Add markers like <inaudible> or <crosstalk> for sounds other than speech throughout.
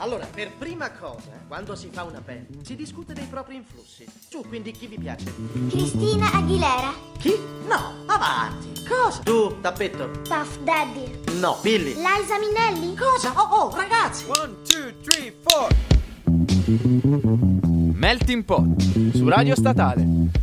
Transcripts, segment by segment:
Allora, per prima cosa, quando si fa una band, si discute dei propri influssi. Su, quindi chi vi piace? Cristina Aguilera. Chi? No, avanti. Cosa? Tu, tappetto. Puff Daddy. No, Billy. Liza Minnelli. Cosa? Oh, oh, ragazzi. One, two, three, four. Melting Pot su Radio Statale.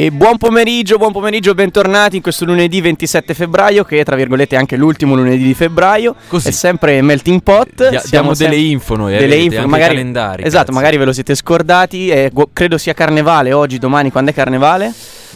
E buon pomeriggio, buon pomeriggio, bentornati in questo lunedì 27 febbraio, che è tra virgolette anche l'ultimo lunedì di febbraio. Così. È sempre Melting Pot. Dia- Siamo diamo delle sem- info noi, eh, delle vedete, info, magari, calendari, Esatto, cazzo. magari ve lo siete scordati. eh, credo sia carnevale oggi, domani, quando è carnevale?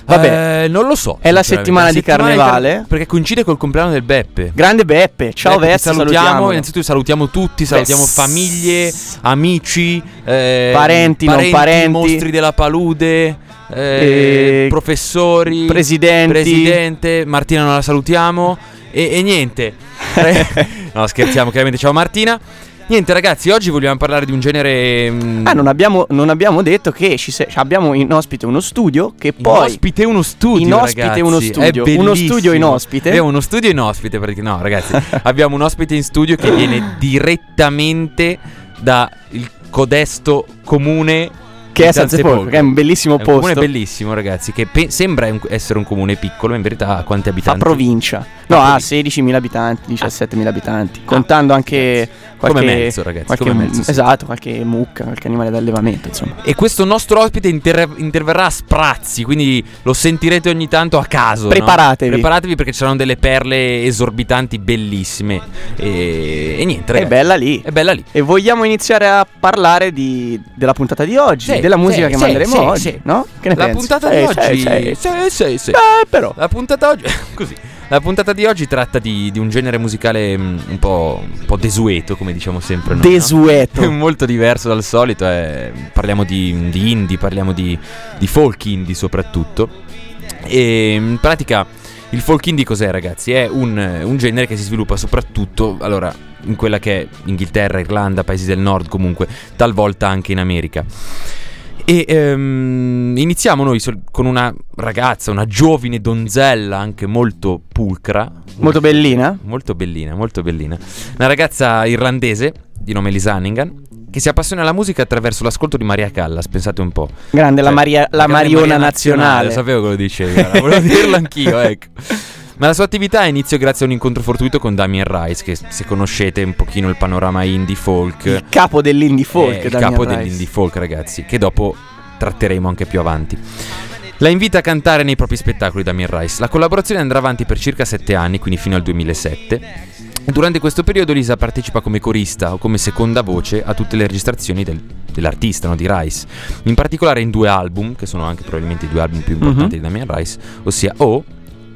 Vabbè, Eh, non lo so. È la sinceramente. settimana di carnevale? car- perché coincide col compleanno del Beppe. grande Beppe. Ciao Beppe, salutiamo. salutiamo. Innanzitutto salutiamo tutti, salutiamo Beh, famiglie, amici, eh, Parenti, non parenti. mostri della palude, eh, professori, presidenti. presidente. Martina non la salutiamo. E, e niente. <laughs> No, scherziamo, chiaramente. Ciao Martina. Niente, ragazzi, oggi vogliamo parlare di un genere. mm, Ah, non abbiamo, non abbiamo detto che ci se- abbiamo in ospite uno studio che in poi... ospite uno studio, in ospite ragazzi. uno È studio. Uno bellissimo. studio in ospite. Abbiamo uno studio in ospite perché no, ragazzi, <laughs> abbiamo un ospite in studio che viene direttamente da il codesto comune Che è Sant'Epolcro. che è un bellissimo È un comune posto. bellissimo, ragazzi, che pe- sembra un- essere un comune piccolo, ma in verità ha quanti Fa abitanti? provincia. No, Fa ha provincia. 16.000 abitanti, 17.000 abitanti. Contando anche qualche... Come mezzo, ragazzi, qualche- come mezzo, sì. Esatto, qualche mucca, qualche animale d'allevamento, insomma. E questo nostro ospite inter- interverrà a sprazzi, quindi lo sentirete ogni tanto a caso. no? Preparatevi. Preparatevi perché ci saranno delle perle esorbitanti bellissime. E, e niente, È ragazzi. bella lì. È bella lì. E vogliamo iniziare a parlare di- della puntata di oggi, Sì, della musica che manderemo oggi, no? Che ne La pensi? puntata Eh, di oggi. sì. Sì, sì. Eh, però. La puntata oggi. <laughs> Così. La puntata di oggi tratta di, di un genere musicale mm, un po', un po' desueto, come diciamo sempre. noi, no? Desueto. <laughs> Molto diverso dal solito. eh, parliamo di, di indie, parliamo di, di folk indie soprattutto. E in pratica il folk indie cos'è, ragazzi? È un, un genere che si sviluppa soprattutto allora, in quella che è Inghilterra, Irlanda, paesi del nord comunque, talvolta anche in America. E ehm, iniziamo noi sol- con una ragazza, una giovine donzella anche molto pulcra, Molto bellina. molto bellina, molto bellina. Una ragazza irlandese di nome Liz Hannigan che si appassiona alla musica attraverso l'ascolto di Maria Callas, pensate un po'. Grande, la, Cioè, Maria- la Mariona Maria nazionale. Lo sapevo che lo dicevi, guarda, volevo <laughs> dirlo anch'io, ecco. Ma la sua attività ha inizio grazie a un incontro fortuito con Damien Rice, che se conoscete un pochino il panorama indie folk, Il capo dell'indie folk. è il capo Rice. dell'indie folk, ragazzi, che dopo tratteremo anche più avanti. La invita a cantare nei propri spettacoli Damien Rice. La collaborazione andrà avanti per circa sette anni, quindi fino al 2007. E durante questo periodo Lisa partecipa come corista o come seconda voce a tutte le registrazioni del- dell'artista, no, di Rice. In particolare in due album, che sono anche probabilmente i due album più importanti Mhm. di Damien Rice, ossia O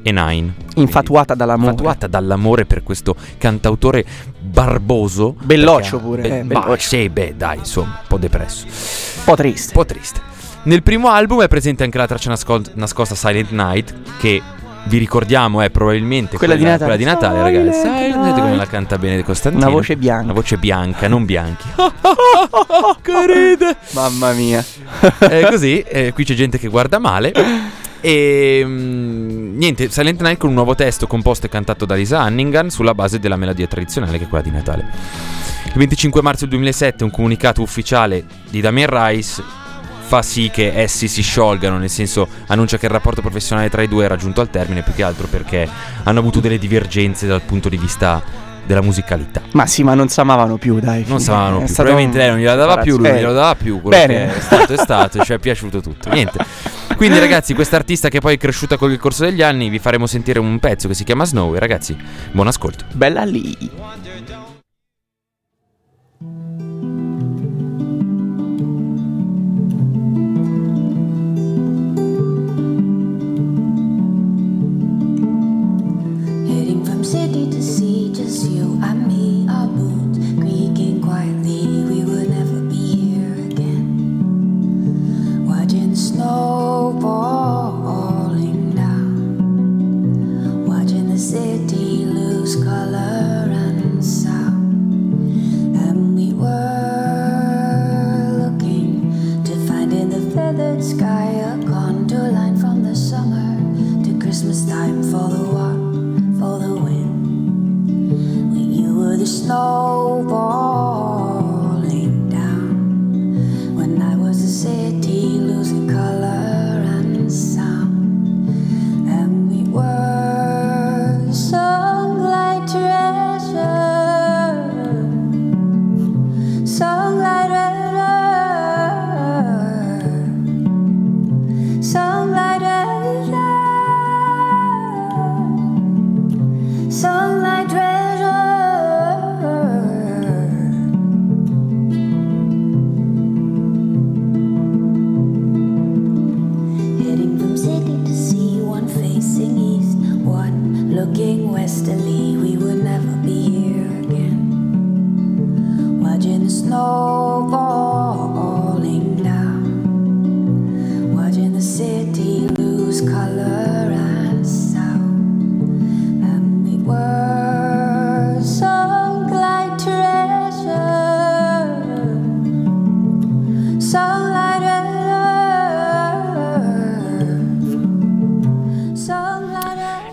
e Nine. Infatuata dall'amore. Infatuata dall'amore per questo cantautore barboso. Belloccio pure, Be- eh, belloccio. sì, beh, dai, insomma, un po' depresso. Un po' triste. Un po' triste. Nel primo album è presente anche la traccia nascol- nascosta Silent Night, che vi ricordiamo è probabilmente Quella di Natale. quella di Natale, ragazzi. Silent Night, come la canta bene Costantino. Una voce bianca. Una voce bianca, non bianchi. <laughs> che ride. Mamma mia. Eh, così, eh, qui c'è gente che guarda male. <laughs> E mm, niente, Silent Night con un nuovo testo composto e cantato da Lisa Hannigan sulla base della melodia tradizionale che è quella di Natale. Il 25 marzo del 2007 un comunicato ufficiale di Damien Rice fa sì che essi si sciolgano, nel senso annuncia che il rapporto professionale tra i due è raggiunto al termine più che altro perché hanno avuto delle divergenze dal punto di vista della musicalità. Ma sì, ma non si amavano più, dai. Non stavano È più. Probabilmente un- lei non gliela dava più, lui non Eh, glielo dava più. Quello Bene. che è stato è stato, ci è piaciuto tutto. Niente. Quindi, ragazzi, questa artista che poi è cresciuta con il corso degli anni, vi faremo sentire un pezzo che si chiama Snow. E ragazzi, buon ascolto. Bella lì.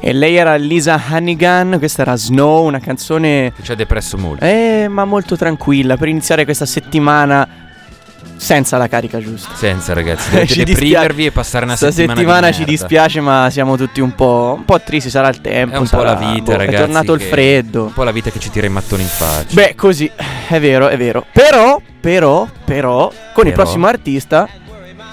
E lei era Lisa Hannigan, questa era Snow, una canzone Ci ha depresso molto. eh, ma molto tranquilla. Per iniziare questa settimana senza la carica giusta. Senza ragazzi, <laughs> dovete Ci deprimervi dispia- e passare una settimana, settimana di ci merda. dispiace, ma siamo tutti un po', un po' tristi. Sarà il tempo. È un po' sarà- la vita, boh, ragazzi. È tornato il freddo. Un po' la vita che ci tira i mattoni in faccia. Beh, così è vero, è vero. Però, però, però, con il Però? prossimo artista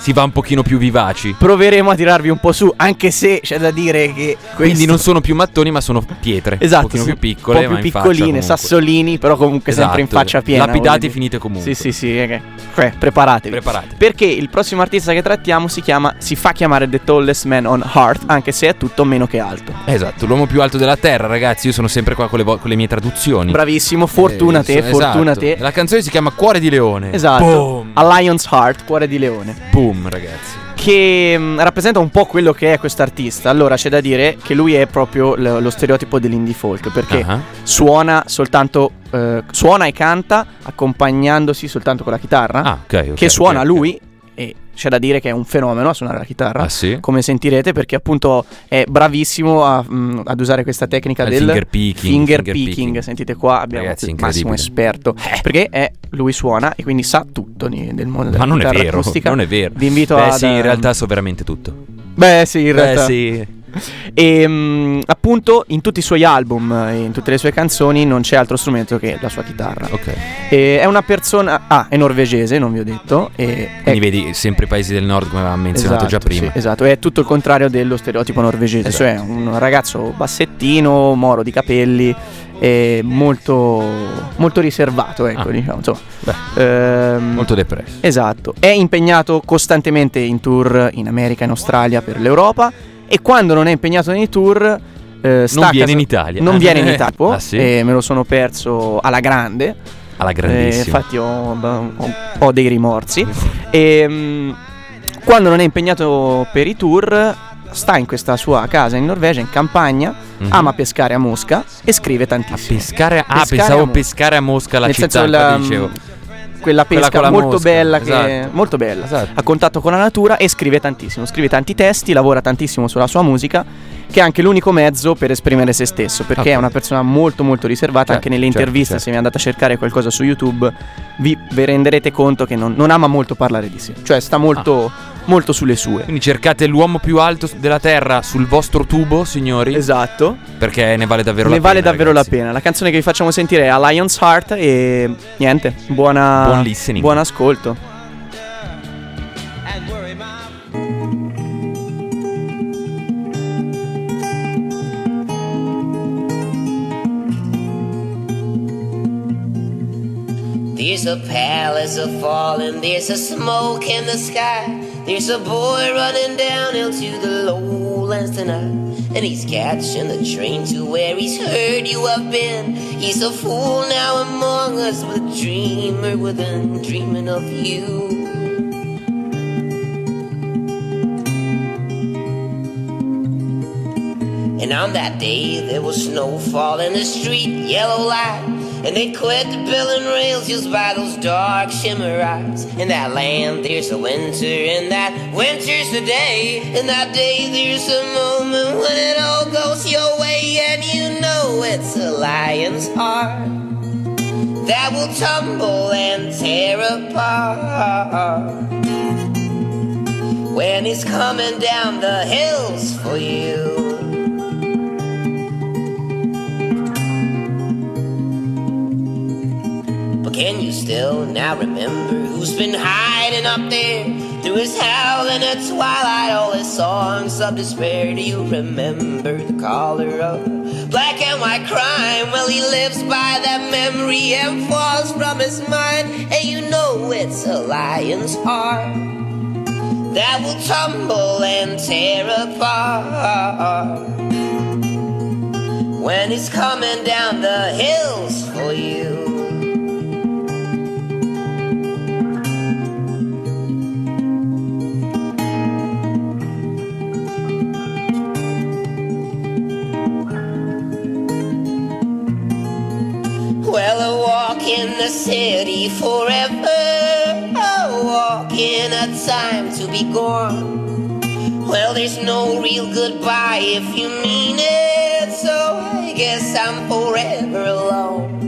si va un pochino più vivaci. proveremo a tirarvi un po' su. Anche se c'è da dire che. Quindi questo- non sono più mattoni, ma sono pietre. Esatto, Un pochino più piccole, un po' più piccoline, sassolini, però comunque sempre in Esatto, faccia piena. voglio dire. finite comunque. Sì, sì, sì, eh, eh, preparatevi. Preparate. Perché il prossimo artista che trattiamo si chiama, si fa chiamare The Tallest Man on Earth, anche se è tutto meno che alto. Esatto, l'uomo più alto della terra, ragazzi. Io sono sempre qua con le, vo- con le mie traduzioni. Bravissimo, fortuna Eh, te, esatto. fortuna te. La canzone si chiama Cuore di Leone. Esatto. Boom. A Lion's Heart, cuore di leone. Boom, ragazzi. Che mm, rappresenta un po' quello che è quest'artista. Allora c'è da dire che lui è proprio l- lo stereotipo dell'indie folk. Perché Ah. suona soltanto. eh, suona e canta accompagnandosi soltanto con la chitarra. Ah, ok. ok, che ok, suona ok. lui. C'è da dire che è un fenomeno a suonare la chitarra. Ah, sì? Come sentirete, perché appunto è bravissimo a, mm, ad usare questa tecnica Il del finger picking, finger finger picking. picking. Sentite qua, abbiamo Ragazzi, il massimo esperto. Perché è, lui suona e quindi sa tutto del mondo della Ma non è vero, acustica. non è vero. Vi invito Beh, a. sì, in realtà so veramente tutto. Beh, sì, in realtà. Beh, sì. <laughs> E mm, appunto in tutti i suoi album e in tutte le sue canzoni non c'è altro strumento che la sua chitarra. Ok. E è una persona. Ah, è norvegese, non vi ho detto. E Quindi è- vedi, sempre i paesi del nord, come avevamo menzionato già Esatto, prima. sì, esatto, è tutto il contrario dello stereotipo norvegese, Esatto. cioè un ragazzo bassettino, moro di capelli, molto, molto riservato, ecco, Ah. diciamo, insomma. Beh, Ehm, molto depresso. Esatto, è impegnato costantemente in tour in America, in Australia, per l'Europa e quando non è impegnato nei tour... eh, Non a viene in Italia. Non viene in <laughs> Italia, Ah, sì? e me lo sono perso alla grande. Alla Eh, grandissima. infatti ho, ho- ho dei rimorsi. <laughs> E mm, quando non è impegnato per i tour, sta in questa sua casa in Norvegia, in campagna, Mhm. ama pescare a Mosca e scrive A tantissimo. pescare, ah, Pescare pensavo a Mosca. pescare a Mosca la Nel città, senso la- dicevo. Quella Quella pesca con la molto mosca, bella, che, esatto. molto bella, Esatto. a contatto con la natura e scrive tantissimo, scrive tanti testi, lavora tantissimo sulla sua musica, che è anche l'unico mezzo per esprimere se stesso, perché Ok. è una persona molto molto riservata, Certo, anche nelle certo, interviste, certo. se vi andate a cercare qualcosa su YouTube, vi, vi renderete conto che non, non ama molto parlare di sé, cioè sta molto, molto sulle sue. Quindi cercate l'uomo più alto della terra sul vostro tubo, signori. Esatto, Perché ne vale davvero ne la vale pena. davvero ragazzi. la pena. La canzone che vi facciamo sentire è A Lion's Heart e niente, buona, Buon listening. buon ascolto. There's a palace a falling, there's a smoke in the sky. There's a boy running downhill to the lowlands tonight. And he's catching the train to where he's heard you have been. He's a fool now among us, but a dreamer within, dreaming of you. And on that day there was snowfall in the street, yellow light. And they quit the building rails just by those dark shimmer eyes. In that land there's a winter, and that winter's the day. In that day there's a moment when it all goes your way, and you know it's a lion's heart that will tumble and tear apart when he's coming down the hills for you. Can you still now remember who's been hiding up there through his howling at twilight? All his songs of despair. Do you remember the color of black and white crime? Well, he lives by that memory and falls from his mind. And you know it's a lion's heart that will tumble and tear apart when he's coming down the hills for you. Forever, oh, a walk in a time to be gone. Well, there's no real goodbye if you mean it, so I guess I'm forever alone.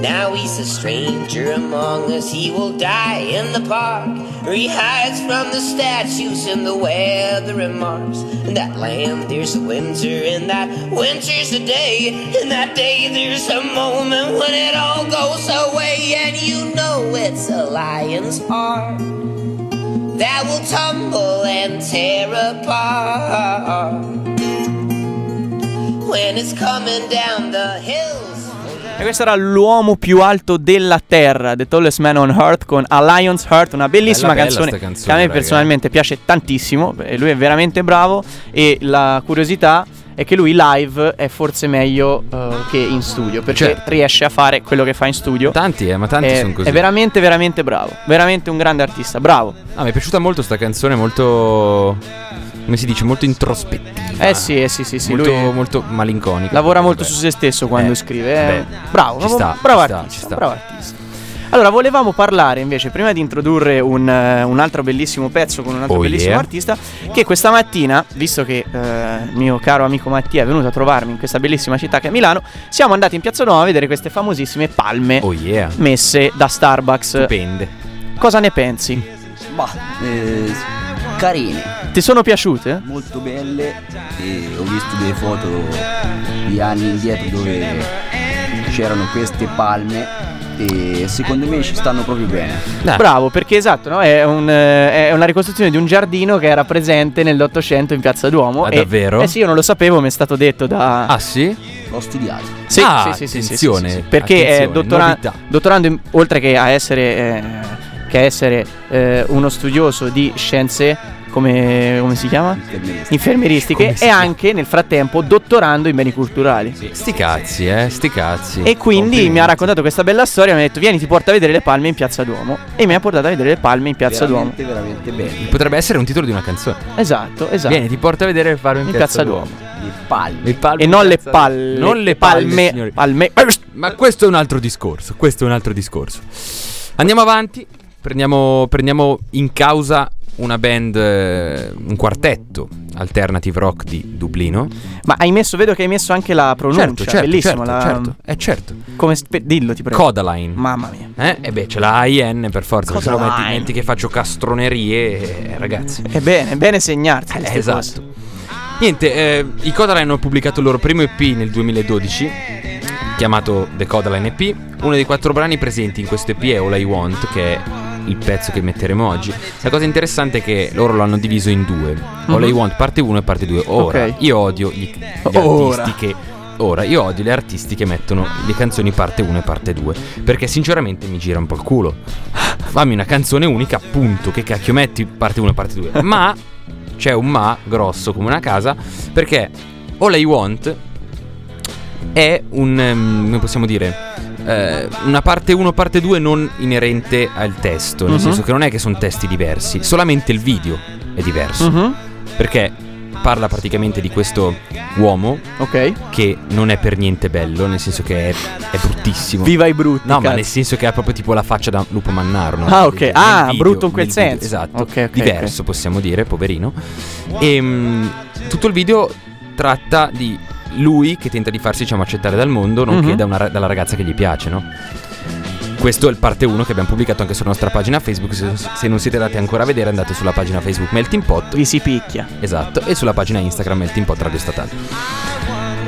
Now he's a stranger among us, he will die in the park. He hides from the statues and the weather in Mars. In that land, there's a winter, and that winter's a day. And that day, there's a moment when it all goes away, and you know it's a lion's heart that will tumble and tear apart when it's coming down the hills. E questo era l'uomo più alto della terra, The Tallest Man on Earth con A Lion's Heart, una bellissima Bella, bella canzone, sta canzone, che a me raga. personalmente piace tantissimo, e lui è veramente bravo e la curiosità è che lui live è forse meglio eh, che in studio, perché Certo. riesce a fare quello che fa in studio. Tanti, eh, ma tanti sono così. è veramente veramente bravo, veramente un grande artista, bravo. Ah, mi è piaciuta molto sta canzone, molto. Come si dice? Molto introspettiva. Eh sì, eh sì, sì, sì, molto, lui molto malinconica. lavora molto Vabbè. su se stesso quando Eh, scrive. eh. beh, bravo, ci bravo, sta, bravo ci sta, artista, ci sta. bravo artista. Allora, volevamo parlare invece, prima di introdurre un, eh, un altro bellissimo pezzo con un altro Oh, bellissimo yeah. artista, che questa mattina, visto che eh, il mio caro amico Mattia è venuto a trovarmi in questa bellissima città che è Milano, siamo andati in Piazza Nuova a vedere queste famosissime palme Oh yeah. messe da Starbucks. Stupende. Cosa ne pensi? Bah, eh, carine, Ti sono piaciute? molto belle e ho visto delle foto di anni indietro dove c'erano queste palme e secondo me ci stanno proprio bene. Dai. Bravo, perché esatto, no? è, un, eh, è una ricostruzione di un giardino che era presente nell'Ottocento in Piazza Duomo. Ah, e- davvero? Eh sì, io non lo sapevo, mi è stato detto da... Ah, sì? L'ho studiato. Sì, Ah, sì, sì, sì, sì, attenzione, sì, sì, perché è attenzione, dottora- dottorando, in- oltre che a essere, eh, che essere eh, uno studioso di scienze, come, come si chiama? Infermieristiche, Come si e chiama? anche nel frattempo dottorando in beni culturali. Sti cazzi, eh, sti cazzi. E quindi mi ha raccontato questa bella storia. Mi ha detto: Vieni, ti porto a vedere le palme in piazza Duomo. E mi ha portato a vedere le palme in piazza Duomo. veramente, veramente belle. Potrebbe essere un titolo di una canzone. Esatto, esatto. Vieni, ti porto a vedere il faro in, in piazza, piazza Duomo. Le palme. Le palme E non le palle. Non le palme, palme. signori. palme. Ma questo è un altro discorso. Questo è un altro discorso. Andiamo avanti. Prendiamo, prendiamo in causa una band, eh, un quartetto alternative rock di Dublino. Ma hai messo, vedo che hai messo anche la pronuncia. certo, certo, bellissimo. certo, la- certo. Eh, certo. Come dillo, ti prego. Codaline. Mamma mia. Eh? E beh, ce l'ha IN per forza. Se no Codaline. metti, metti che faccio castronerie, eh, ragazzi. È bene, è bene segnarti. Eh, esatto. cose. Niente, eh, i Codaline hanno pubblicato il loro primo EP nel 2012, chiamato The Codaline EP. Uno dei quattro brani presenti in questo EP è All I Want, che è il pezzo che metteremo oggi. La cosa interessante è che loro lo hanno diviso in due: All I Want parte 1 e parte 2. Ora, Ok. io odio gli, gli Ora. artisti che. Ora, io odio gli artisti che mettono le canzoni parte 1 e parte 2. Perché sinceramente mi gira un po' il culo. Fammi una canzone unica, appunto. Che cacchio metti parte 1 e parte 2. Ma c'è un ma grosso come una casa. Perché All I Want è un. ehm, come possiamo dire? Eh, una parte 1 parte 2 non inerente al testo. Nel Mhm. senso che non è che sono testi diversi. Solamente il video è diverso. Mhm. Perché parla praticamente di questo uomo Ok. che non è per niente bello. Nel senso che è, è bruttissimo. Viva i brutti. No, ma cazzo. nel senso che ha proprio tipo la faccia da lupo mannaro. no? Ah, ok. Nel Ah, video, brutto in quel nel video, senso. Esatto. Ok, ok, Diverso, possiamo dire, poverino. E mm, tutto il video tratta di lui che tenta di farsi, diciamo, accettare dal mondo, nonché Mhm. da una dalla ragazza che gli piace, no? Questo è il parte 1 che abbiamo pubblicato anche sulla nostra pagina Facebook. Se, se non siete andati ancora a vedere, andate sulla pagina Facebook Melting Pot. Vi si picchia. Esatto, e sulla pagina Instagram Melting Pot Radio Statale.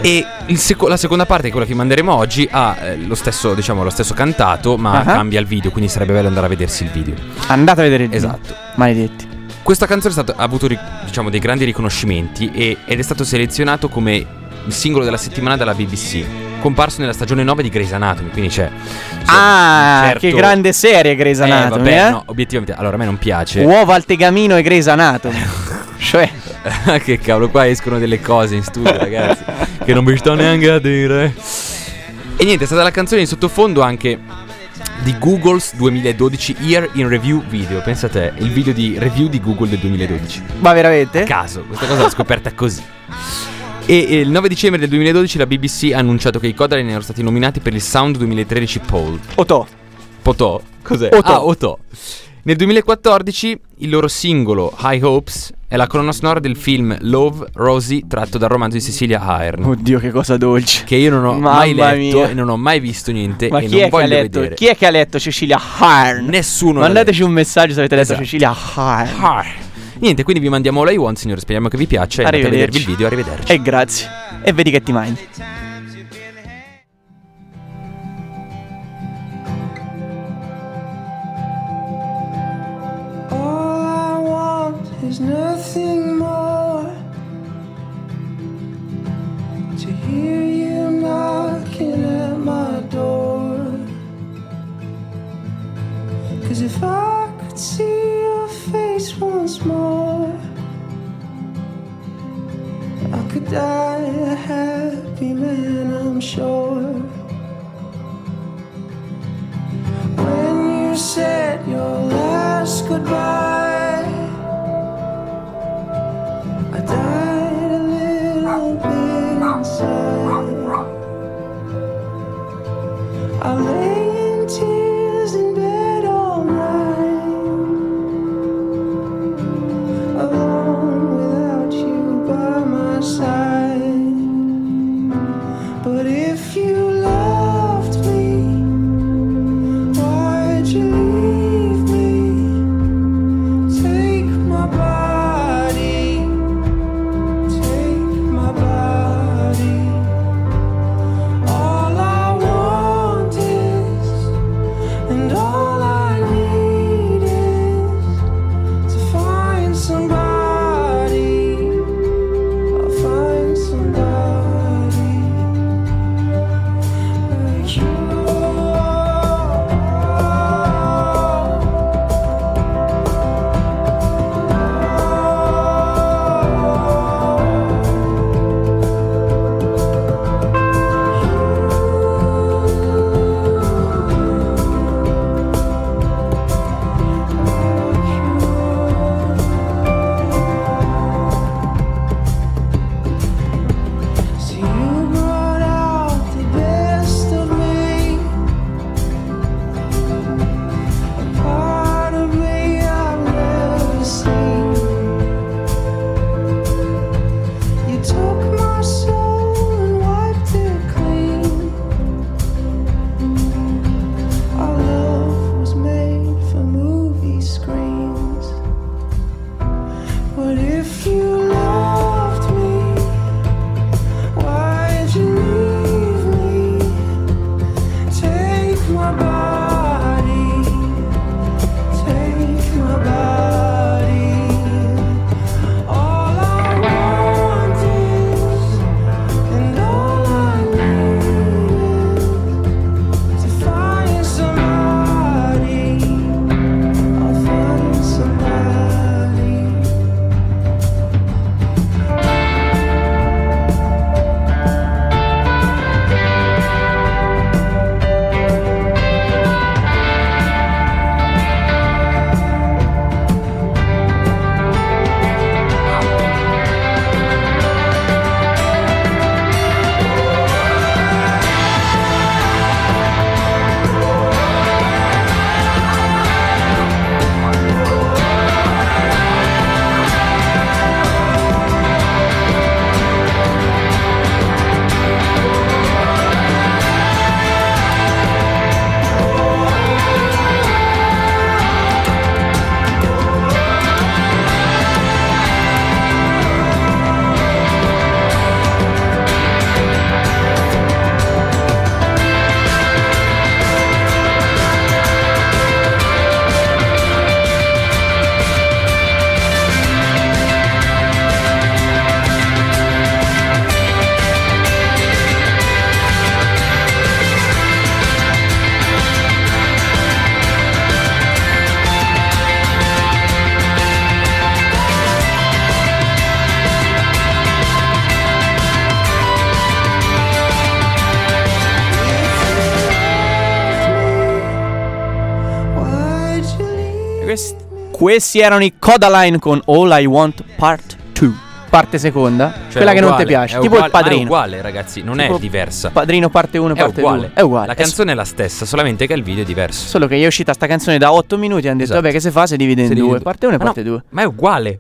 E il seco- la seconda parte, quella che manderemo oggi, ha eh, lo, stesso, diciamo, lo stesso cantato, ma Ah. cambia il video, quindi sarebbe bello andare a vedersi il video. Andate a vedere il video. Esatto. Maledetti. Questa canzone è stata- ha avuto diciamo, dei grandi riconoscimenti e- ed è stato selezionato come il singolo della settimana dalla BBC, comparso nella stagione 9 di Grey's Anatomy, quindi c'è... Ah, certo- che grande serie Grey's Eh, Anatomy, vabbè, eh? no, obiettivamente, allora a me non piace. Uova al tegamino e Grey's Anatomy. <laughs> cioè, <laughs> che cavolo, qua escono delle cose in studio, ragazzi. che non mi sto neanche a dire. E niente, è stata la canzone in sottofondo anche di Google's 2012 Year in Review Video. Pensa a te, il video di review di Google del 2012. Ma veramente? Caso, questa cosa l'ho scoperta così. E il 9 dicembre del 2012 la BBC ha annunciato che i Kodarin erano stati nominati per il Sound 2013 Poll. Otò. Potò? Cos'è? Otò. Ah, Otò. Nel 2014 il loro singolo High Hopes è la colonna sonora del film Love Rosie tratto dal romanzo di Cecilia Ahern. Oddio, che cosa dolce. Che io non ho Mamma mai letto mia. e non ho mai visto niente Ma e chi non è, che ha voglio letto, vedere. chi è che ha letto Cecilia Harn? Nessuno Mandateci un messaggio se avete letto Esatto. Cecilia Harn. Ah. Niente, quindi vi mandiamo All I Want, signore. Speriamo che vi piaccia. E andate a vedervi il Arrivederci. video. Arrivederci. E grazie. E vedi che ti mandi. All I want is nothing more to hear you knocking at my door. Cause if I could see your face once more, die a happy man, I'm sure. When you said your last goodbye, I died a little bit inside. I lay Questi erano i Codaline con All I Want Part 2. Parte seconda, Cioè, quella che non ti piace, tipo uguale- il padrino. ma è uguale, ragazzi, non Tipo è diversa. Padrino parte 1 e È parte uguale. 2. È uguale. La canzone è la stessa, solamente che il video è diverso. Solo che è uscita sta canzone da 8 minuti e hanno detto Esatto. vabbè che se fa si divide in Si divide due, in parte 1 e no, parte 2. Ma è uguale.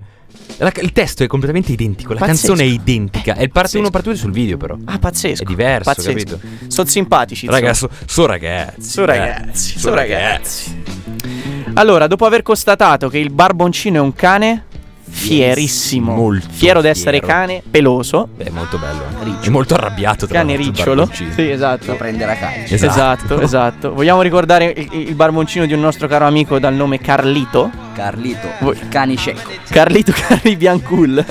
La- il testo è completamente identico, la Pazzesco. canzone è identica. È il parte 1 parte 2 sul video, però. Ah, pazzesco. È diverso, pazzesco. capito? Sono simpatici. Raga, so, so ragazzi. So ragazzi, So so ragazzi. Allora, dopo aver constatato che il barboncino è un cane fierissimo, Molto fiero di essere fiero. cane, peloso, è molto bello. È molto arrabbiato tra cane ricciolo. Sì, esatto. Lo prenderà calcio. Esatto, esatto. Vogliamo ricordare il, il barboncino di un nostro caro amico dal nome Carlito? Carlito, Voi- il cane cieco. Carlito <laughs> Carli Biancul.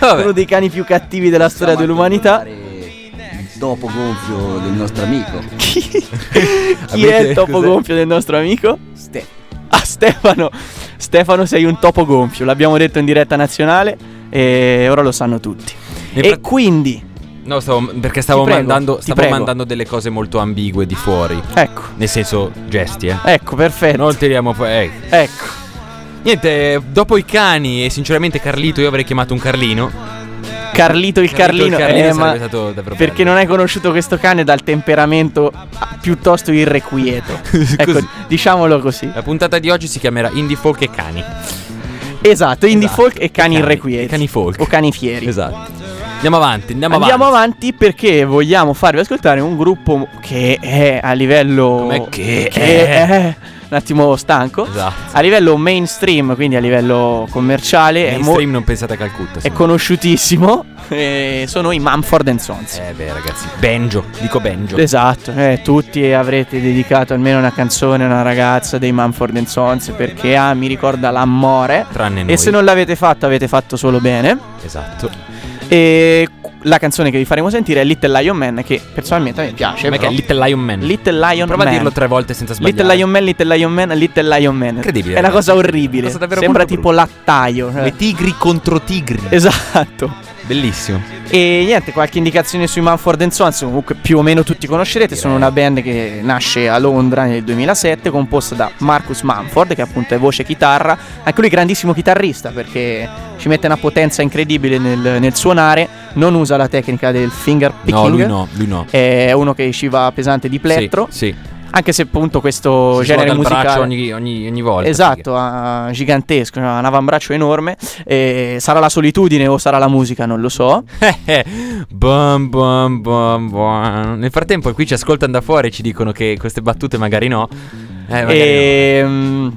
Vabbè. Uno dei cani più cattivi della storia a dell'umanità. Topo gonfio del nostro amico. Chi, <laughs> chi è il topo cos'è? gonfio del nostro amico? Ste. Ah, Stefano. Stefano, sei un topo gonfio. L'abbiamo detto in diretta nazionale e ora lo sanno tutti. Nel E fra- quindi, No, stavo, perché stavo, Ti prego, mandando, stavo mandando delle cose molto ambigue di fuori. ecco, Nel senso, gesti, eh. ecco, perfetto. Non tiriamo fuori. eh. Ecco. Niente, dopo i cani e sinceramente Carlito, io avrei chiamato un Carlino. Carlito il Carlino, il Carlino eh, perché non hai conosciuto questo cane dal temperamento piuttosto irrequieto. <laughs> ecco, diciamolo così. La puntata di oggi si chiamerà Indie Folk e Cani. Esatto, indie Esatto. folk e cani Cani, irrequieti. cani folk. O cani fieri. Esatto. Andiamo avanti, andiamo, Andiamo avanti. avanti perché vogliamo farvi ascoltare un gruppo che è a livello. Com'è che è? Un attimo stanco. Esatto. A livello mainstream, quindi a livello commerciale, è, mo- Mainstream non pensate a Calcutta. è conosciutissimo. <laughs> e sono i Mumford Sons. Eh beh ragazzi, Benjo, dico Benjo. Esatto, eh, tutti avrete dedicato almeno una canzone a una ragazza dei Mumford Sons perché ah, mi ricorda l'amore. Tranne noi. E se non l'avete fatto, avete fatto solo bene. Esatto. E la canzone che vi faremo sentire è Little Lion Man, che personalmente a me piace. Che è. Little Lion Man? Little Lion Prova Man. a dirlo tre volte senza sbagliare. Little Lion Man, Little Lion Man, Little Lion Man. Incredibile, È una cosa orribile. Cosa Sembra tipo lattaio. cioè. Le tigri contro tigri. Esatto. Bellissimo. E niente, qualche indicazione sui Manford Sons, comunque più o meno tutti conoscerete, sono una band che nasce a Londra nel 2007, composta da Marcus Manford, che appunto è voce e chitarra, anche lui grandissimo chitarrista perché ci mette una potenza incredibile nel, nel suonare, non usa la tecnica del finger picking. No, lui no, lui no. È uno che ci va pesante di plettro, Sì, sì. Anche se appunto questo Si genere musicale braccio ogni, ogni, ogni volta. Esatto, ha- gigantesco, ha un avambraccio enorme. e sarà la solitudine o sarà la musica, non lo so. <laughs> Bum, bum, bum, bum. Nel frattempo qui ci ascoltano da fuori e ci dicono che queste battute magari no. Eh, magari Ehm,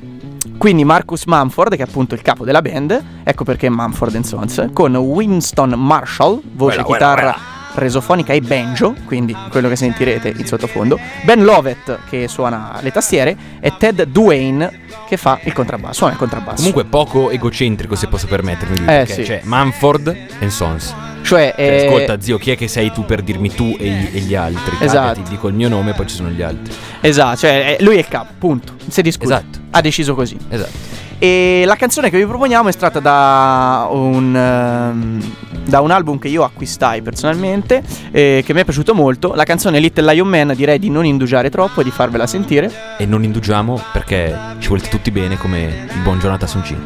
Quindi Marcus Mumford, che è appunto il capo della band, ecco perché Mumford Sons, con Winston Marshall, voce, Quella, chitarra, quella, resofonica e banjo, quindi quello che sentirete in sottofondo, Ben Lovett che suona le tastiere e Ted Duane che fa il contrabbasso, suona il contrabbasso. Comunque poco egocentrico se posso permettermi. Eh, perché sì. C'è Manford e Sons. cioè, Cioè, eh, ascolta zio, chi è che sei tu per dirmi tu e, gli- e gli altri? Esatto. Ti dico il mio nome e poi ci sono gli altri. esatto, cioè, eh, lui è il capo, punto. Si discute. Esatto. Ha deciso così. Esatto. E la canzone che vi proponiamo è estratta da un, ehm, da un album che io acquistai personalmente, eh, che mi è piaciuto molto. La canzone Little Lion Man direi di non indugiare troppo e di farvela sentire. E non indugiamo perché ci volete tutti bene come il buon Jonathan Soncini.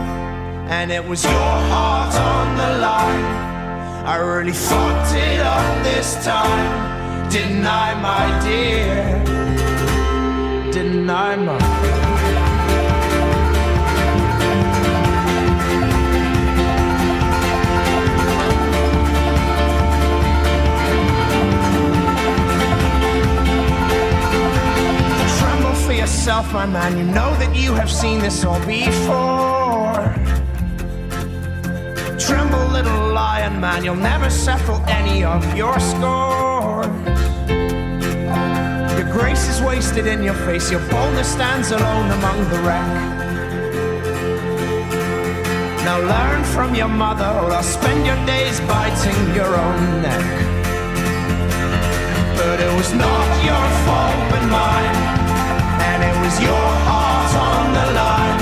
and it was your heart on the line. I really fucked it up this time, didn't I, my dear? Didn't I, my? yourself, my man. You know that you have seen this all before. Little lion man, you'll never settle any of your scores. Your grace is wasted in your face, your boldness stands alone among the wreck. Now learn from your mother, or I'll spend your days biting your own neck. But it was not your fault but mine, and it was your heart on the line.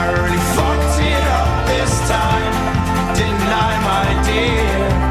I really fucked it up this time, didn't I, my dear?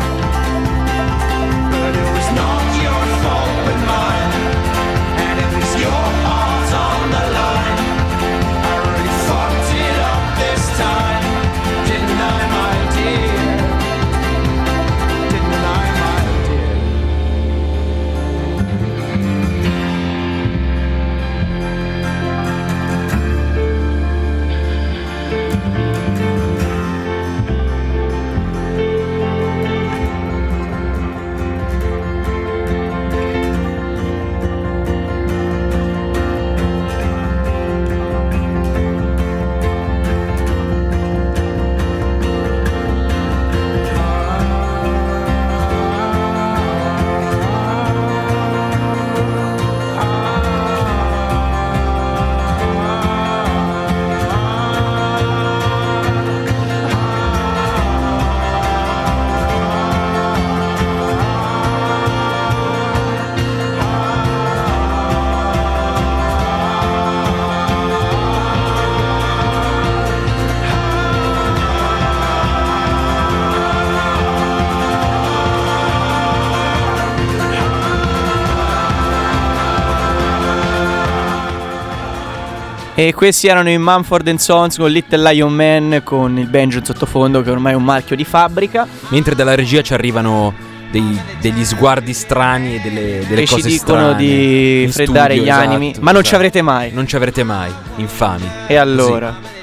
E questi erano i Mumford Sons con Little Lion Man con il banjo in sottofondo che ormai è un marchio di fabbrica. Mentre dalla regia ci arrivano dei- degli sguardi strani e delle, delle Che ci cose dicono strane di in freddare studio, gli animi, esatto, ma non ci esatto. avrete mai. Non ci avrete mai, infami. E allora?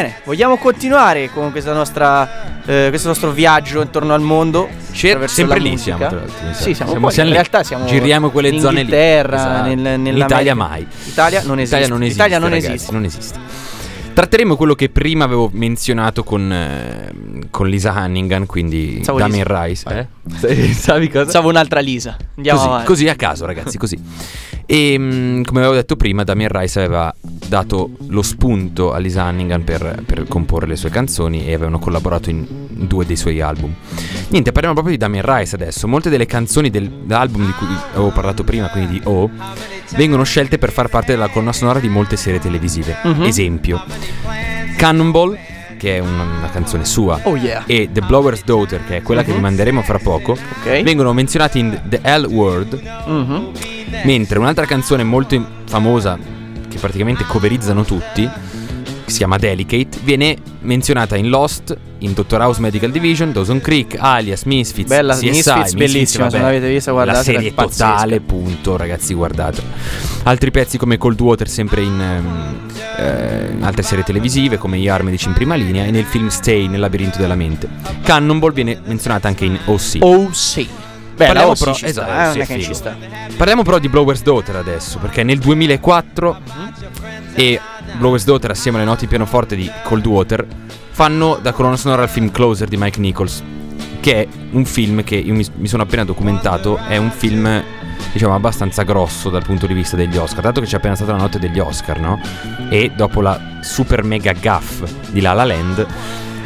Bene, vogliamo continuare con questa nostra, eh, questo nostro viaggio intorno al mondo? attraverso sempre lì musica? siamo, tra l'altro, sa. Sì, siamo, Siamo- poi, siamo in lì. realtà siamo Giriamo quelle in zone lì. Inghilterra, Esatto. nel, In nell'America. Italia mai. Italia non esiste. Italia non esiste. Italia non ragazzi, esiste. non esiste. Tratteremo quello che prima avevo menzionato con, eh, con Lisa Hannigan, quindi Pensavo Damien Lisa. Rice. Eh? <laughs> Savi cosa? Pensavo un'altra Lisa. Andiamo così, avanti. così a caso, ragazzi, così. <laughs> E mm, come avevo detto prima, Damien Rice aveva dato lo spunto a Lisa Hannigan per, per comporre le sue canzoni e avevano collaborato in due dei suoi album. Niente, parliamo proprio di Damien Rice adesso. Molte delle canzoni del- dell'album di cui avevo parlato prima, quindi di O, vengono scelte per far parte della colonna sonora di molte serie televisive. Mhm. Esempio, Cannonball, che è una, una canzone sua, Oh yeah. e The Blower's Daughter, che è quella che Mhm. vi manderemo fra poco, Ok. vengono menzionati in The L Word, Mhm. mentre un'altra canzone molto famosa, che praticamente coverizzano tutti, che si chiama Delicate, viene menzionata in Lost, in Dr. House Medical Division, Dawson Creek, Alias, Misfits, Bella, CSI, Misfits, bellissima, se vabbè, non l'avete vista, La guardatela, serie totale, punto, ragazzi, guardate. Altri pezzi come Cold Water, sempre in, eh, in altre serie televisive, come Gli Medici in prima linea, e nel film Stay, nel labirinto della mente. Cannonball viene menzionata anche in OC. Sì. Bella, Parliamo però- ci esatto, sta, eh, non sì, ci sta. Parliamo però di Blower's Daughter adesso, perché nel 2004 e Blower's Daughter assieme alle note di pianoforte di Cold Water fanno da colonna sonora al film Closer di Mike Nichols, che è un film che io mi, mi sono appena documentato, è un film diciamo abbastanza grosso dal punto di vista degli Oscar, dato che c'è appena stata la notte degli Oscar, no? E dopo la super mega gaff di La La Land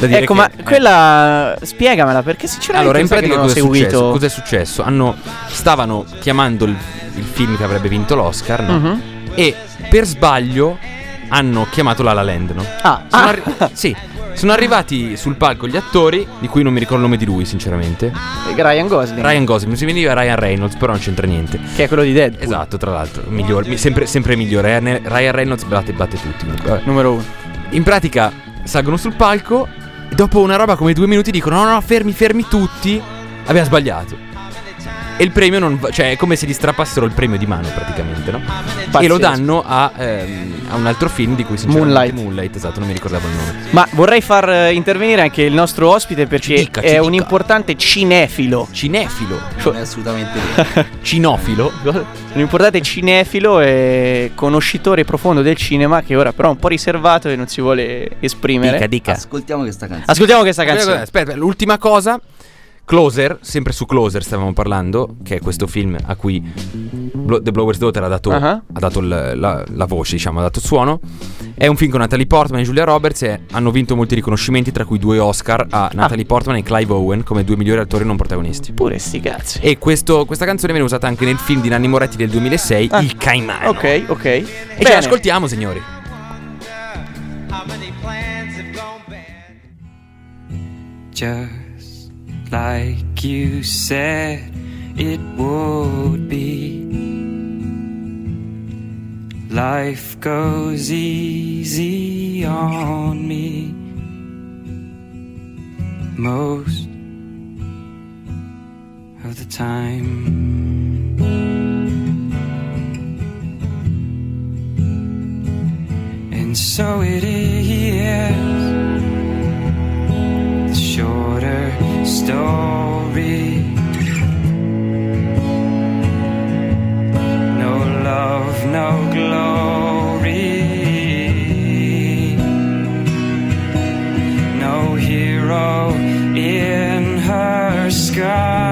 Ecco, ma eh. quella spiegamela perché sinceramente Allora, in pratica non ho cosa è, seguito. successo? Cosa è successo? Hanno, stavano chiamando il, il film che avrebbe vinto l'Oscar, no? Mhm. E per sbaglio hanno chiamato La La Land, no? Ah, Sono ah. arri- sì, sono arrivati sul palco gli attori, di cui non mi ricordo il nome di lui, sinceramente. Ryan Gosling, Ryan Gosling, mi si veniva Ryan Reynolds, però non c'entra niente. che è quello di Deadpool, Esatto, tra l'altro, migliore, mi- sempre, sempre migliore. Ryan, Ryan Reynolds batte, batte tutti. comunque, vabbè. numero uno. In pratica salgono sul palco e dopo una roba come due minuti dicono no no no fermi fermi tutti abbiamo sbagliato E il premio non va- cioè è come se gli strappassero il premio di mano praticamente, no? E lo danno a, ehm, a un altro film di cui sinceramente Moonlight. Moonlight, esatto, non mi ricordavo il nome. Ma vorrei far eh, intervenire anche il nostro ospite perché Ci dica, ci è dica. un importante cinefilo. Cinefilo. Non è assolutamente vero. <laughs> Cinofilo. Un importante cinefilo e conoscitore profondo del cinema che ora però è un po' riservato e non si vuole esprimere. Dica, dica. Ascoltiamo questa canzone. Ascoltiamo questa canzone. Aspetta, l'ultima cosa. Closer, sempre su Closer stavamo parlando, che è questo film a cui The Blower's Daughter ha dato, Ah. ha dato il- la, la voce, diciamo, ha dato il suono. È un film con Natalie Portman e Julia Roberts e hanno vinto molti riconoscimenti, tra cui due Oscar a Natalie Portman e Clive Owen come due migliori attori non protagonisti. Pure sti cazzi. E questo- questa canzone viene usata anche nel film di Nanni Moretti del 2006, Ah. Il Caimano. Ok, ok. E ce Bene. l'ascoltiamo, signori. Just like you said it would be. Life goes easy on me most of the time. And so it is the shorter story. No love, no glory. No hero in her sky.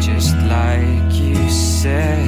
Just like you said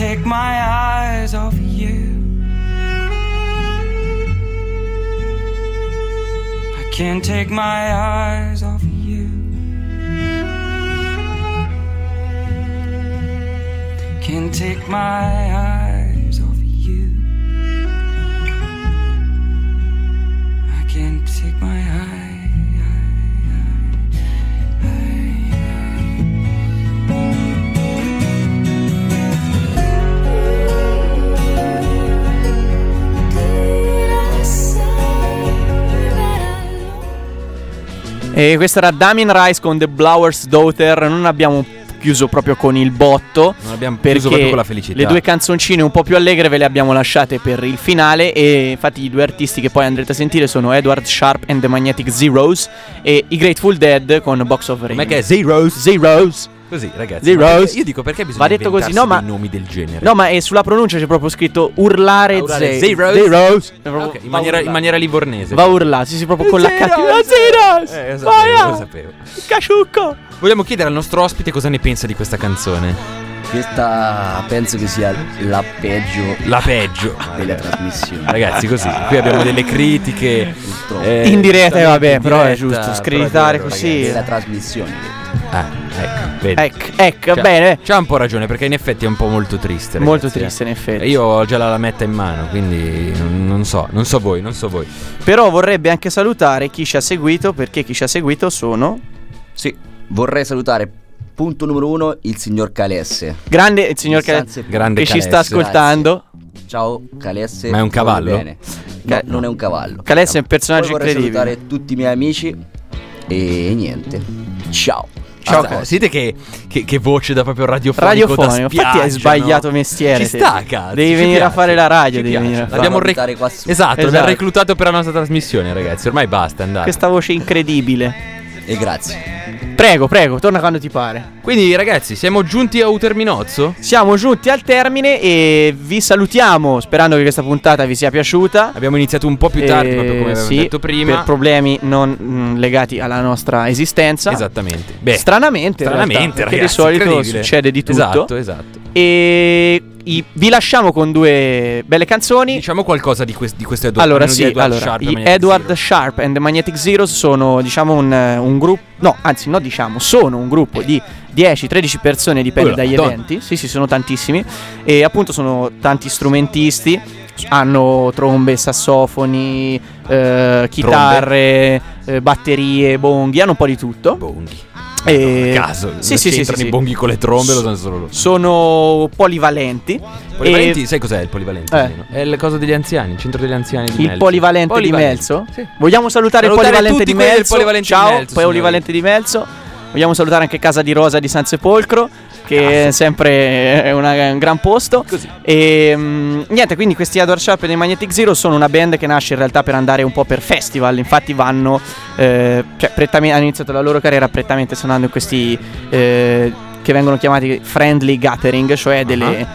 take my eyes off you. I can't take my eyes off you. Can't take my eyes E questo era Damien Rice con The Blower's Daughter. Non abbiamo chiuso proprio con il botto. Non abbiamo chiuso proprio con la felicità. Le due canzoncine un po' più allegre ve le abbiamo lasciate per il finale. E infatti i due artisti che poi andrete a sentire sono Edward Sharp and the Magnetic Zeros e i Grateful Dead con Box of Rain. Com'è che è? Zeros? Zeros. Così, ragazzi. Zeros. Io dico perché bisogna Va detto così, no, ma nomi del genere. No, ma è sulla pronuncia c'è proprio scritto urlare, A urlare ze- Zeros? Zeros. Ah, ok, in, maniera, in maniera livornese. Va a urlare, sì, sì, proprio con la K. Zeros! Zeros! Eh, lo sapevo, ah! lo sapevo. Casciucco! Vogliamo chiedere al nostro ospite cosa ne pensa di questa canzone. Questa penso che sia la peggio La peggio. della trasmissione. Ragazzi, così. Qui abbiamo delle critiche. eh, In diretta, vabbè, in però è diretta, giusto però è screditare vero, così. ragazzi. Della trasmissione. Ah, ecco, vedi. Ecco, ecco, C'ha- bene. C'ha un po' ragione perché in effetti è un po' molto triste. ragazzi, Molto eh. triste, in effetti. Io ho già la lametta in mano, quindi non so, non so voi, non so voi. Però vorrebbe anche salutare chi ci ha seguito, perché chi ci ha seguito sono. Sì, vorrei salutare punto numero uno il signor Calesse. Grande il signor Cale- Stanze- Grande che ci sta Calesse. ascoltando. Ciao Calesse. Ma è un cavallo? bene? No, non è un cavallo. Calesse è un personaggio Poi vorrei incredibile. salutare tutti i miei amici e niente. Ciao. Ciao, Hasta Sentite che, che- che voce da proprio radiofonico. Radiofonico, da infatti hai spiaggia, sbagliato no? mestiere. Ci sta, cazzo. Devi venire a piace, fare la radio. Devi venire a fare. L'abbiamo rec- qua su. Esatto, l'abbiamo Esatto. reclutato per la nostra trasmissione, ragazzi. Ormai basta, andate. Questa voce incredibile. E grazie. Prego, prego, torna quando ti pare. Quindi, ragazzi, siamo giunti a Uterminozzo? Siamo giunti al termine e vi salutiamo sperando che questa puntata vi sia piaciuta. Abbiamo iniziato un po' più tardi, Eh, proprio come avevamo sì, detto prima. Per problemi non mm, legati alla nostra esistenza. Esattamente. Beh, Stranamente, stranamente, realtà, perché ragazzi, di solito succede di tutto. Esatto, esatto. E i- vi lasciamo con due belle canzoni. Diciamo qualcosa di, quest- di questo Edward Allora, sì, Edward allora, Sharp e i Magnetic Edward Zero. Sharp and the Magnetic Zeros sono, diciamo, un, un gruppo. No, anzi, no, diciamo, sono un gruppo di 10-13 persone, dipende Oh, dagli Madonna. eventi. Sì, sì, sono tantissimi. E appunto sono tanti strumentisti. Hanno trombe, sassofoni, eh, chitarre, eh, batterie, bonghi, hanno un po' di tutto. Bonghi. E- A caso. Sì, sì, sì, sì, i sì. bonghi con le trombe, lo sanno solo loro. Sono polivalenti. Polivalenti, E- sai cos'è il polivalente? Eh. È il coso degli anziani, il centro degli anziani di Il Melzo. polivalente, di Melzo? Sì. Vogliamo salutare, Salutare il polivalente tutti di Melzo. polivalente di Ciao, Melzo, polivalente di Melzo. Vogliamo salutare anche Casa di Rosa di San Sepolcro, che è sempre è una- un gran posto. Così. E mm, niente, quindi questi Adore Sharp e dei Magnetic Zero sono una band che nasce in realtà per andare un po' per festival. Infatti vanno, eh, cioè, prettamente- hanno iniziato la loro carriera prettamente suonando in questi eh, che vengono chiamati friendly gathering, cioè delle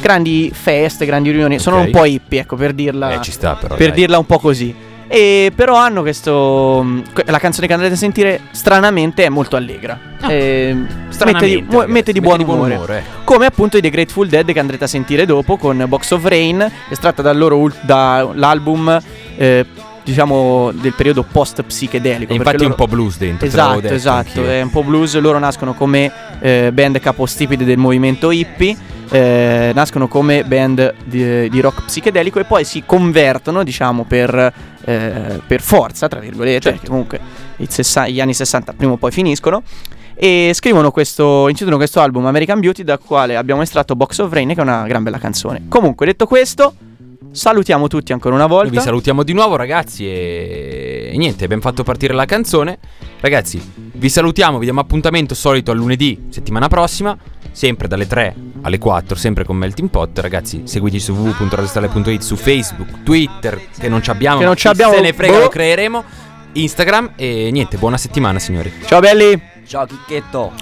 grandi feste, grandi riunioni. Sono Ah. Ok. un po' hippie, ecco, per dirla Eh, sta però. per dai. dirla un po' così. E però hanno questo. que- La canzone che andrete a sentire, stranamente, è molto allegra. Ah, E, mette, Stranamente, di, mu- mette di buon umore. ecco. Come appunto i The Grateful Dead che andrete a sentire dopo con Box of Rain, estratta dal loro ult- dall'album. eh, diciamo del periodo post psichedelico. Infatti è un loro- po' blues dentro. Esatto, detto esatto, anch'io. è un po' blues, loro nascono come eh, band capostipite del movimento hippie, eh, nascono come band di, di rock psichedelico e poi si convertono, diciamo, per, eh, per forza, tra virgolette, Certo. perché comunque sessa- gli anni 60 prima o poi finiscono. E scrivono questo, incidono questo album American Beauty, dal quale abbiamo estratto Box of Rain, che è una gran bella canzone. Comunque, detto questo, salutiamo tutti ancora una Noi volta. vi salutiamo di nuovo ragazzi e... niente, abbiamo fatto partire la canzone. Ragazzi, vi salutiamo, vi diamo appuntamento solito a lunedì, settimana prossima, sempre dalle 3 alle 4, sempre con Melting Pot. Ragazzi, seguiteci su www.radiostale.it, su Facebook, Twitter, che non ci abbiamo, Che non ci abbiamo, se ne frega, boh. lo creeremo. Instagram e niente, buona settimana signori. Ciao belli! Ciao Chicchetto.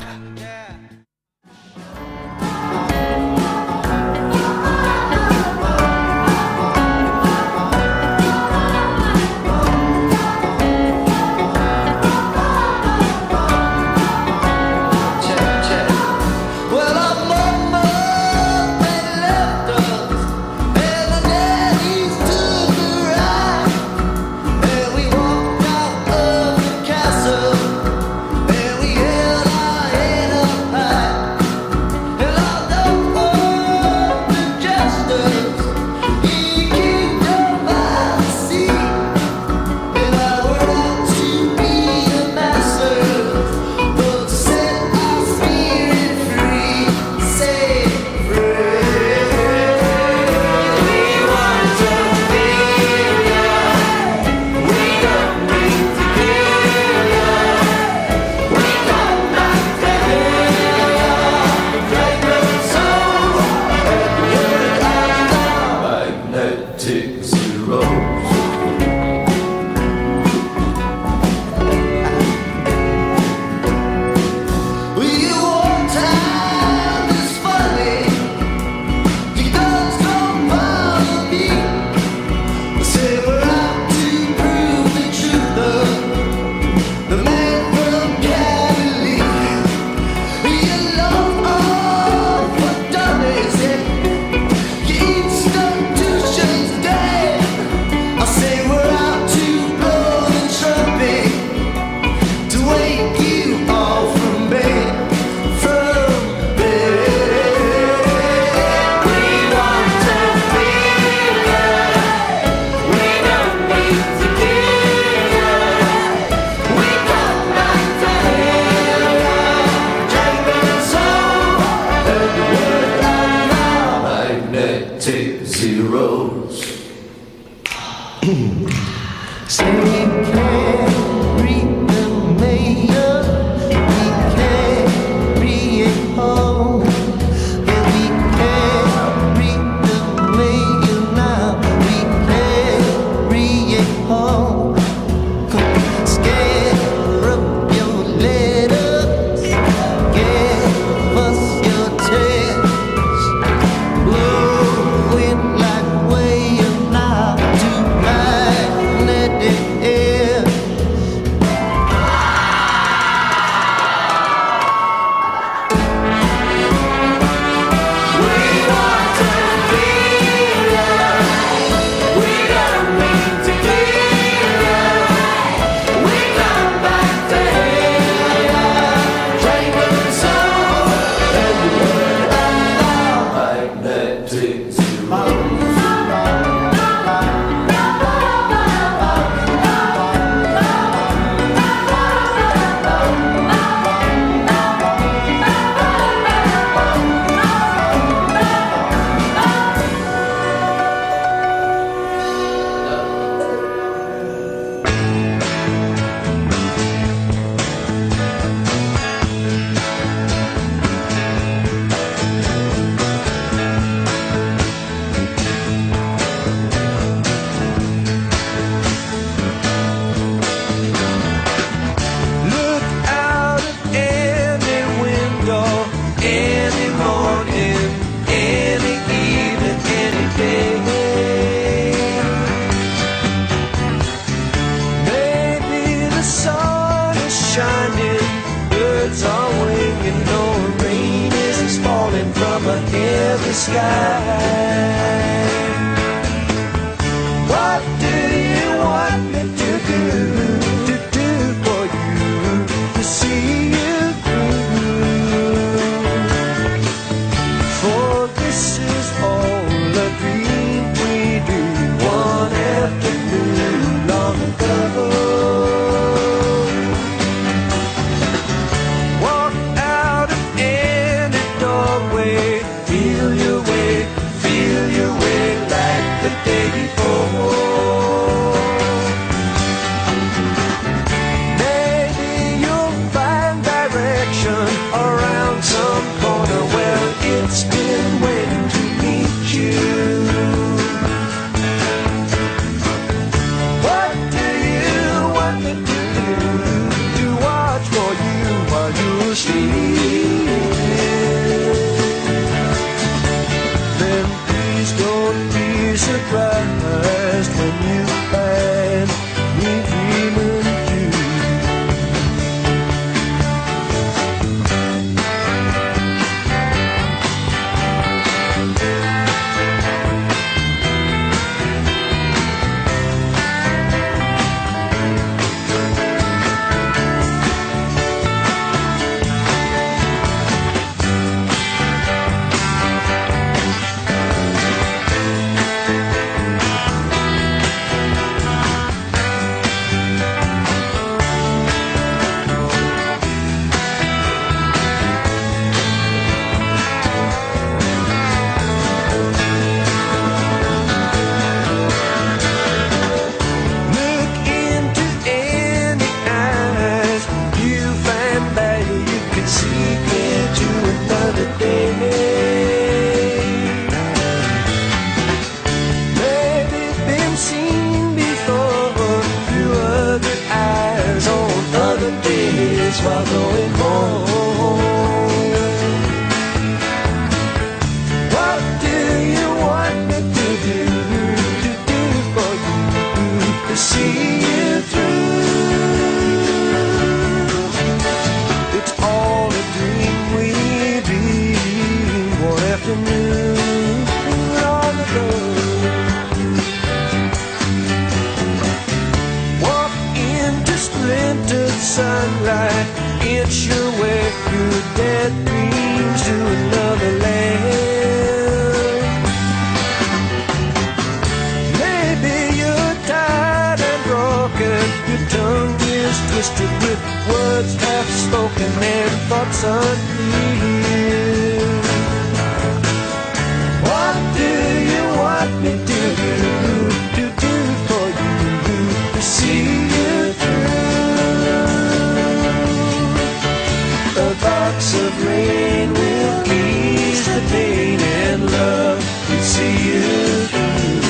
drops of rain will ease the pain and love will see you through.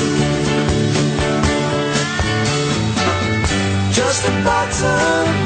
Just a box bottle.